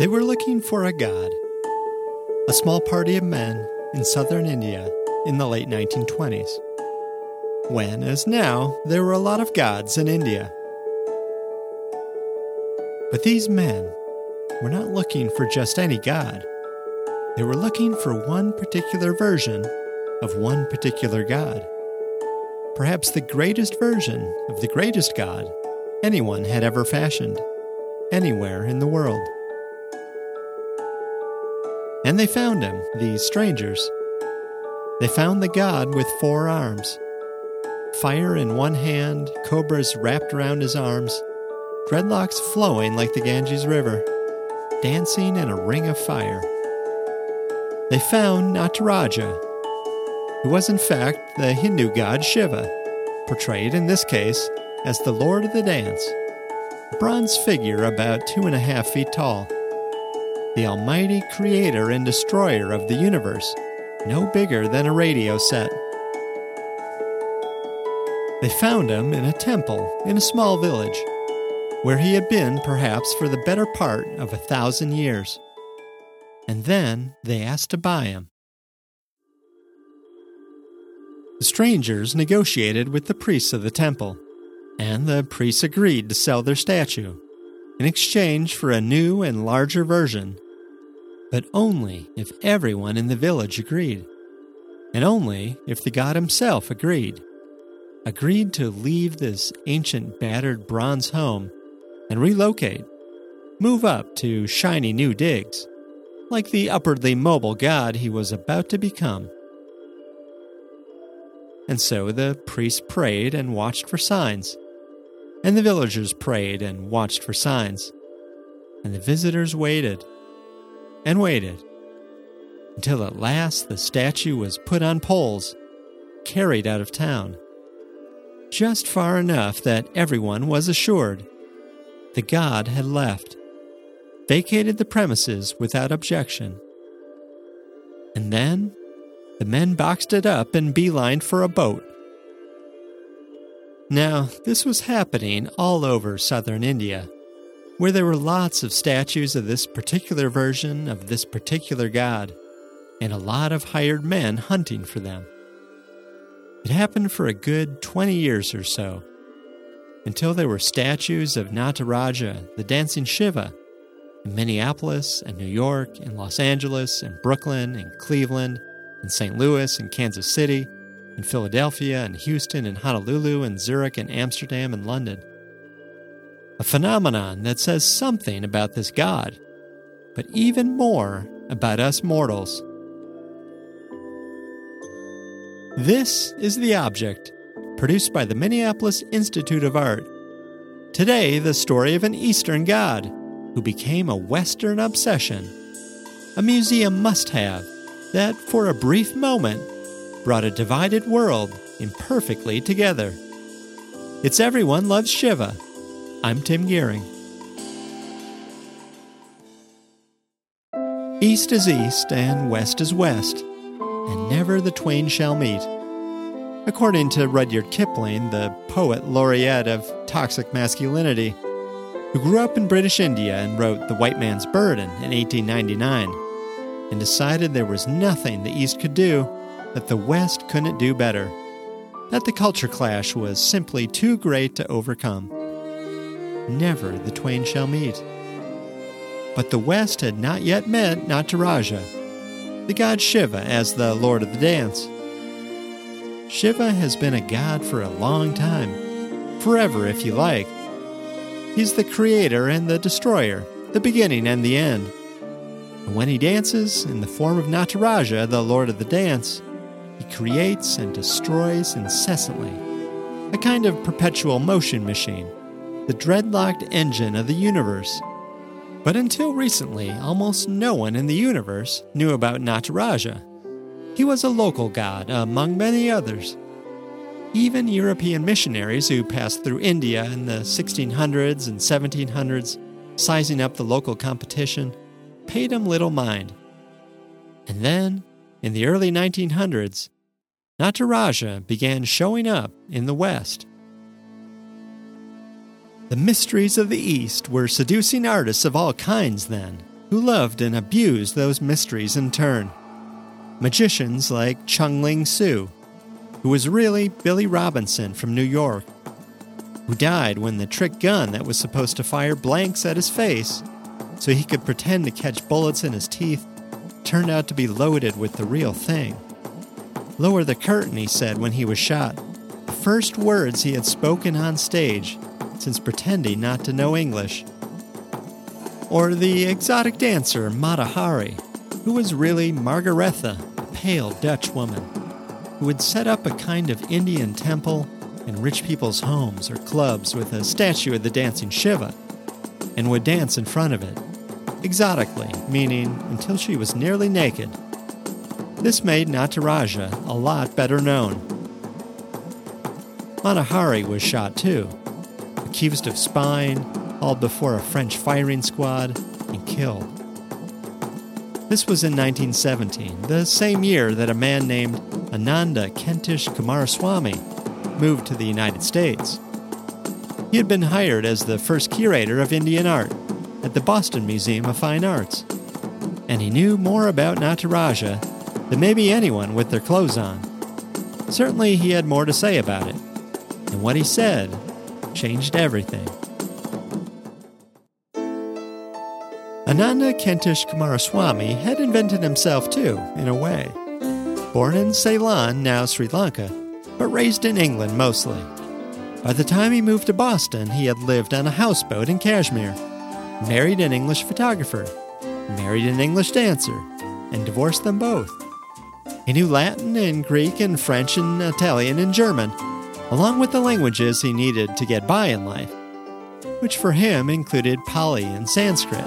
They were looking for a god. A small party of men in southern India in the late 1920s. When, as now, there were a lot of gods in India. But these men were not looking for just any god. They were looking for one particular version of one particular god. Perhaps the greatest version of the greatest god anyone had ever fashioned, anywhere in the world. And they found him, these strangers. They found the god with four arms fire in one hand, cobras wrapped around his arms, dreadlocks flowing like the Ganges River, dancing in a ring of fire. They found Nataraja, who was in fact the Hindu god Shiva, portrayed in this case as the Lord of the Dance, a bronze figure about two and a half feet tall. The almighty creator and destroyer of the universe, no bigger than a radio set. They found him in a temple in a small village, where he had been perhaps for the better part of a thousand years. And then they asked to buy him. The strangers negotiated with the priests of the temple and the priests agreed to sell their statue in exchange for a new and larger version, but only if everyone in the village agreed, and only if the god himself agreed. Agreed to leave this ancient battered bronze home and relocate, move up to shiny new digs, like the upwardly mobile god he was about to become. And so the priest prayed and watched for signs and the villagers prayed and watched for signs. And the visitors waited and waited until at last the statue was put on poles, carried out of town. Just far enough that everyone was assured the god had left, vacated the premises without objection. And then the men boxed it up and beelined for a boat now, this was happening all over southern India, where there were lots of statues of this particular version of this particular god, and a lot of hired men hunting for them. It happened for a good 20 years or so, until there were statues of Nataraja, the dancing Shiva, in Minneapolis and New York and Los Angeles and Brooklyn and Cleveland and St. Louis and Kansas City in Philadelphia and Houston and Honolulu and Zurich and Amsterdam and London. A phenomenon that says something about this God, but even more about us mortals. This is The Object, produced by the Minneapolis Institute of Art. Today, the story of an Eastern god who became a Western obsession. A museum must have that, for a brief moment, brought a divided world imperfectly together. It's Everyone Loves Shiva. I'm Tim Gihring. East is east and west is west, and never the twain shall meet. According to Rudyard Kipling, the poet laureate of toxic masculinity, who grew up in British India and wrote The White Man's Burden in 1899, and decided there was nothing the East could do that the West couldn't do better, that the culture clash was simply too great to overcome. Never the twain shall meet. But the West had not yet met Nataraja, the god Shiva, as the lord of the dance. Shiva has been a god for a long time, forever if you like. He's the creator and the destroyer, the beginning and the end. And when he dances in the form of Nataraja, the lord of the dance, he creates and destroys incessantly. A kind of perpetual motion machine, the dreadlocked engine of the universe. But until recently, almost no one in the universe knew about Nataraja. He was a local god among many others. Even European missionaries who passed through India in the 1600s and 1700s, sizing up the local competition, paid him little mind. And then, in the early 1900s, Nataraja began showing up in the West. The mysteries of the East were seducing artists of all kinds then, who loved and abused those mysteries in turn. Magicians like Chung Ling Soo, who was really Billy Robinson from New York, who died when the trick gun that was supposed to fire blanks at his face so he could pretend to catch bullets in his teeth turned out to be loaded with the real thing. Lower the curtain, he said when he was shot. The first words he had spoken on stage since pretending not to know English. Or the exotic dancer Mata Hari, who was really Margaretha, a pale Dutch woman, who would set up a kind of Indian temple in rich people's homes or clubs with a statue of the dancing Shiva, and would dance in front of it, exotically, meaning until she was nearly naked. This made Nataraja a lot better known. Mata Hari was shot too, accused of spying, hauled before a French firing squad, and killed. This was in 1917, the same year that a man named Ananda Kentish Coomaraswamy moved to the United States. He had been hired as the first curator of Indian art at the Boston Museum of Fine Arts, and he knew more about Nataraja than maybe anyone with their clothes on. Certainly, he had more to say about it, and what he said changed everything. Ananda Kentish Coomaraswamy had invented himself too, in a way. Born in Ceylon, now Sri Lanka, but raised in England mostly. By the time he moved to Boston, he had lived on a houseboat in Kashmir, married an English photographer, married an English dancer, and divorced them both. He knew Latin and Greek and French and Italian and German, along with the languages he needed to get by in life, which for him included Pali and Sanskrit.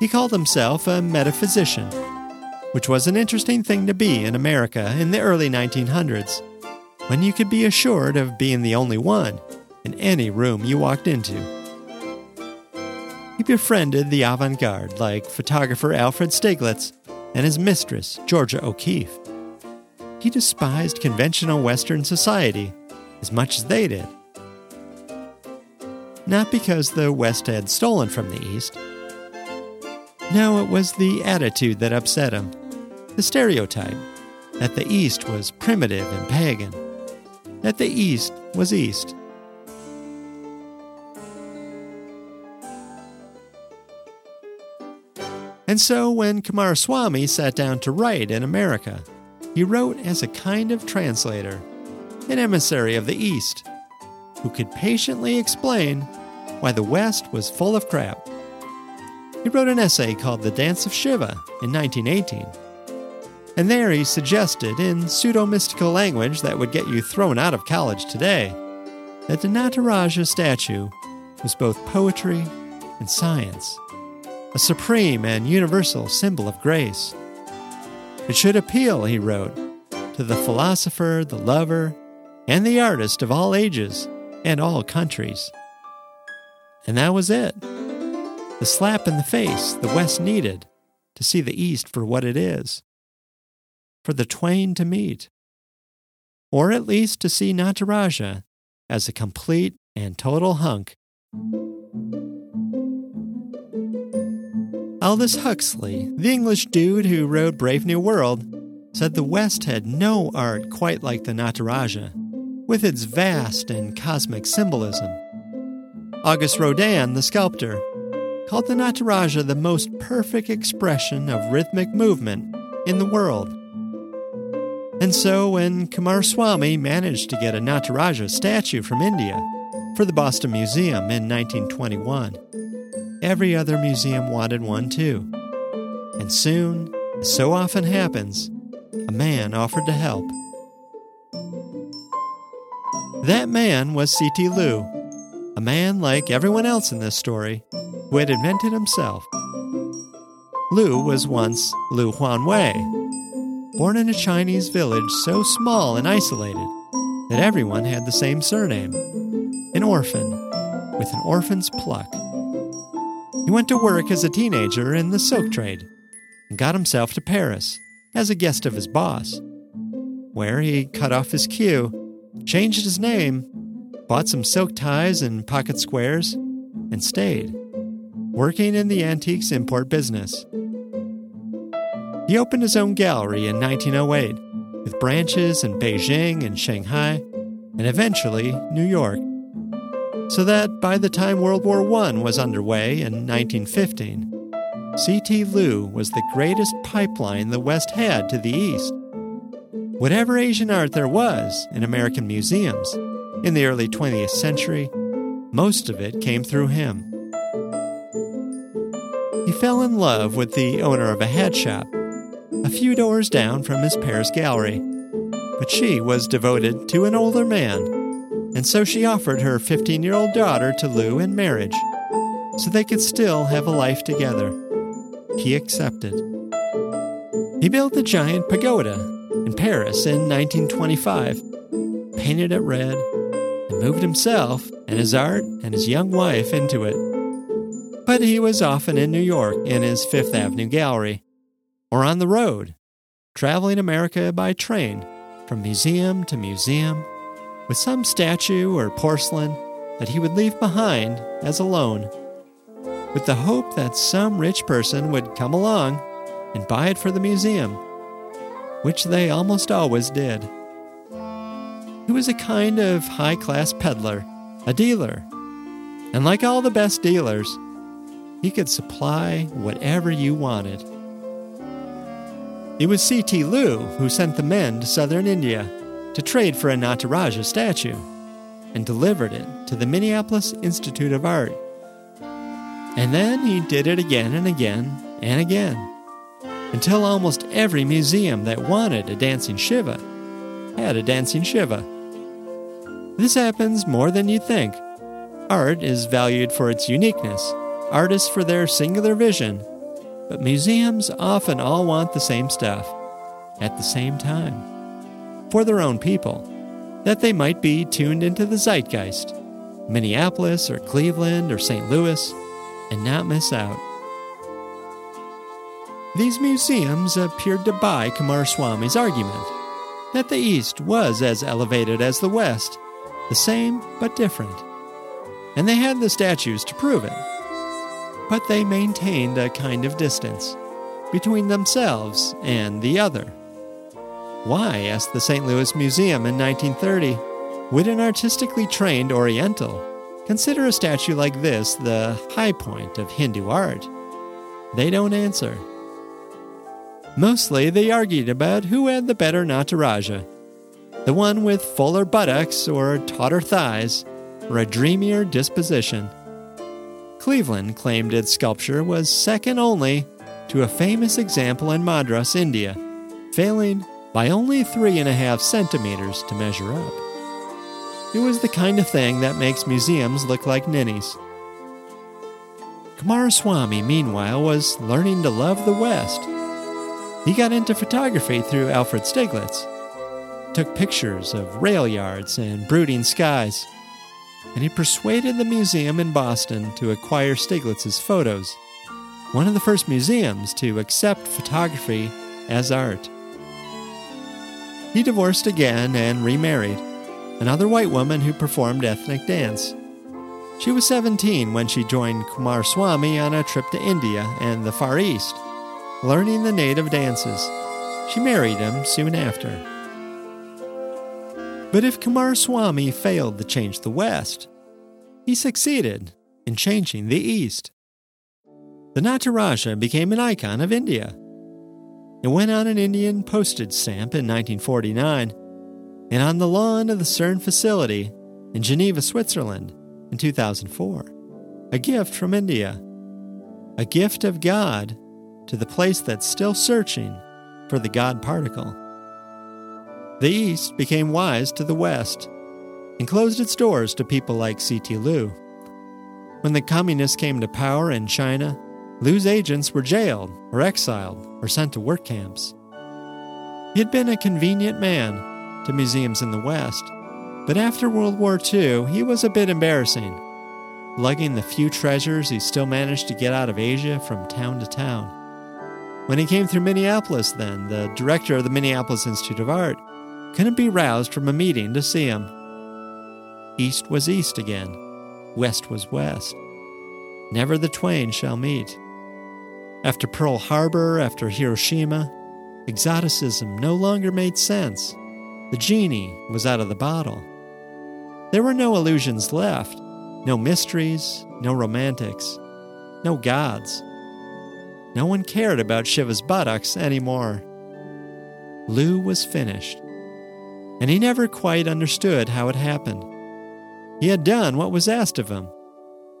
He called himself a metaphysician, which was an interesting thing to be in America in the early 1900s, when you could be assured of being the only one in any room you walked into. He befriended the avant garde like photographer Alfred Stieglitz and his mistress, Georgia O'Keeffe. He despised conventional Western society as much as they did. Not because the West had stolen from the East. No, it was the attitude that upset him. The stereotype that the East was primitive and pagan, that the East was East. And so when Coomaraswamy sat down to write in America, he wrote as a kind of translator, an emissary of the East, who could patiently explain why the West was full of crap. He wrote an essay called The Dance of Shiva in 1918. And there he suggested, in pseudo mystical language that would get you thrown out of college today, that the Nataraja statue was both poetry and science, a supreme and universal symbol of grace. It should appeal, he wrote, to the philosopher, the lover, and the artist of all ages and all countries. And that was it. The slap in the face the West needed to see the East for what it is. For the twain to meet. Or at least to see Nataraja as a complete and total hunk. Aldous Huxley, the English dude who wrote Brave New World, said the West had no art quite like the Nataraja, with its vast and cosmic symbolism. Auguste Rodin, the sculptor, called the Nataraja the most perfect expression of rhythmic movement in the world. And so, when Coomaraswamy managed to get a Nataraja statue from India for the Boston Museum in 1921, every other museum wanted one too. And soon, as so often happens, a man offered to help. That man was C.T. Loo, a man like everyone else in this story, who had invented himself. Loo was once Lu Huanwei, born in a Chinese village so small and isolated that everyone had the same surname an orphan, with an orphan's pluck. He went to work as a teenager in the silk trade and got himself to Paris as a guest of his boss, where he cut off his queue, changed his name, bought some silk ties and pocket squares, and stayed, working in the antiques import business. He opened his own gallery in 1908 with branches in Beijing and Shanghai, and eventually New York. So that by the time World War I was underway in 1915, C.T. Loo was the greatest pipeline the West had to the East. Whatever Asian art there was in American museums in the early 20th century, most of it came through him. He fell in love with the owner of a hat shop a few doors down from his Paris gallery. But she was devoted to an older man, and so she offered her 15 year old daughter to Loo in marriage so they could still have a life together. He accepted. He built the giant pagoda in Paris in 1925, painted it red, and moved himself and his art and his young wife into it. But he was often in New York in his Fifth Avenue gallery or on the road, traveling America by train from museum to museum with some statue or porcelain that he would leave behind as a loan, with the hope that some rich person would come along and buy it for the museum, which they almost always did. He was a kind of high class peddler, a dealer, and like all the best dealers, he could supply whatever you wanted. It was C.T. Loo who sent the men to southern India to trade for a Nataraja statue and delivered it to the Minneapolis Institute of Art. And then he did it again and again and again until almost every museum that wanted a dancing Shiva had a dancing Shiva. This happens more than you think. Art is valued for its uniqueness, artists for their singular vision, but museums often all want the same stuff at the same time for their own people, that they might be tuned into the zeitgeist, Minneapolis or Cleveland or St. Louis, and not miss out. These museums appeared to buy Coomaraswamy's argument that the East was as elevated as the West, the same but different. And they had the statues to prove it but they maintained a kind of distance between themselves and the other. Why, asked the St. Louis Museum in 1930, would an artistically trained Oriental consider a statue like this the high point of Hindu art? They don't answer. Mostly they argued about who had the better Nataraja the one with fuller buttocks or tauter thighs, or a dreamier disposition. Cleveland claimed its sculpture was second only to a famous example in Madras, India, failing by only three and a half centimeters to measure up. It was the kind of thing that makes museums look like ninnies. Coomaraswamy, meanwhile, was learning to love the West. He got into photography through Alfred Stieglitz, took pictures of rail yards and brooding skies and he persuaded the museum in Boston to acquire Stieglitz's photos, one of the first museums to accept photography as art. He divorced again and remarried, another white woman who performed ethnic dance. She was 17 when she joined Coomaraswamy on a trip to India and the Far East, learning the native dances. She married him soon after. But if Coomaraswamy failed to change the West, he succeeded in changing the East. The Nataraja became an icon of India. It went on an Indian postage stamp in 1949 and on the lawn of the CERN facility in Geneva, Switzerland in 2004. A gift from India. A gift of God to the place that's still searching for the God particle. The East became wise to the West and closed its doors to people like C.T. Loo. When the communists came to power in China, Loo's agents were jailed or exiled or sent to work camps. He had been a convenient man to museums in the West, but after World War II, he was a bit embarrassing, lugging the few treasures he still managed to get out of Asia from town to town. When he came through Minneapolis, then, the director of the Minneapolis Institute of Art couldn't be roused from a meeting to see him. East was east again, west was west. never the twain shall meet. After Pearl Harbor, after Hiroshima, exoticism no longer made sense. The genie was out of the bottle. There were no illusions left, no mysteries, no romantics, no gods. No one cared about Shiva's buttocks anymore. Loo was finished, and he never quite understood how it happened. He had done what was asked of him.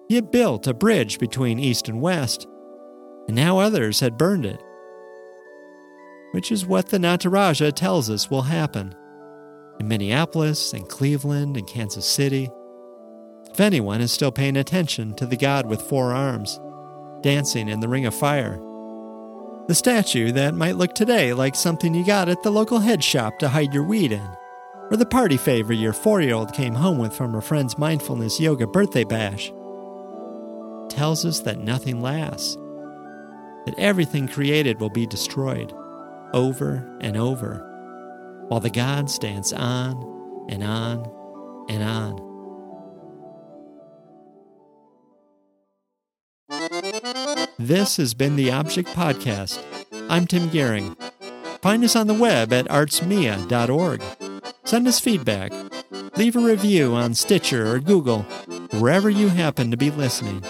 He had built a bridge between East and West, and now others had burned it. Which is what the Nataraja tells us will happen in Minneapolis and Cleveland and Kansas City. If anyone is still paying attention to the god with four arms, dancing in the ring of fire. The statue that might look today like something you got at the local head shop to hide your weed in, or the party favor your four year old came home with from her friend's mindfulness yoga birthday bash, tells us that nothing lasts that everything created will be destroyed over and over, while the gods dance on and on and on. This has been the Object Podcast. I'm Tim Gihring. Find us on the web at artsmia.org. Send us feedback. Leave a review on Stitcher or Google, wherever you happen to be listening.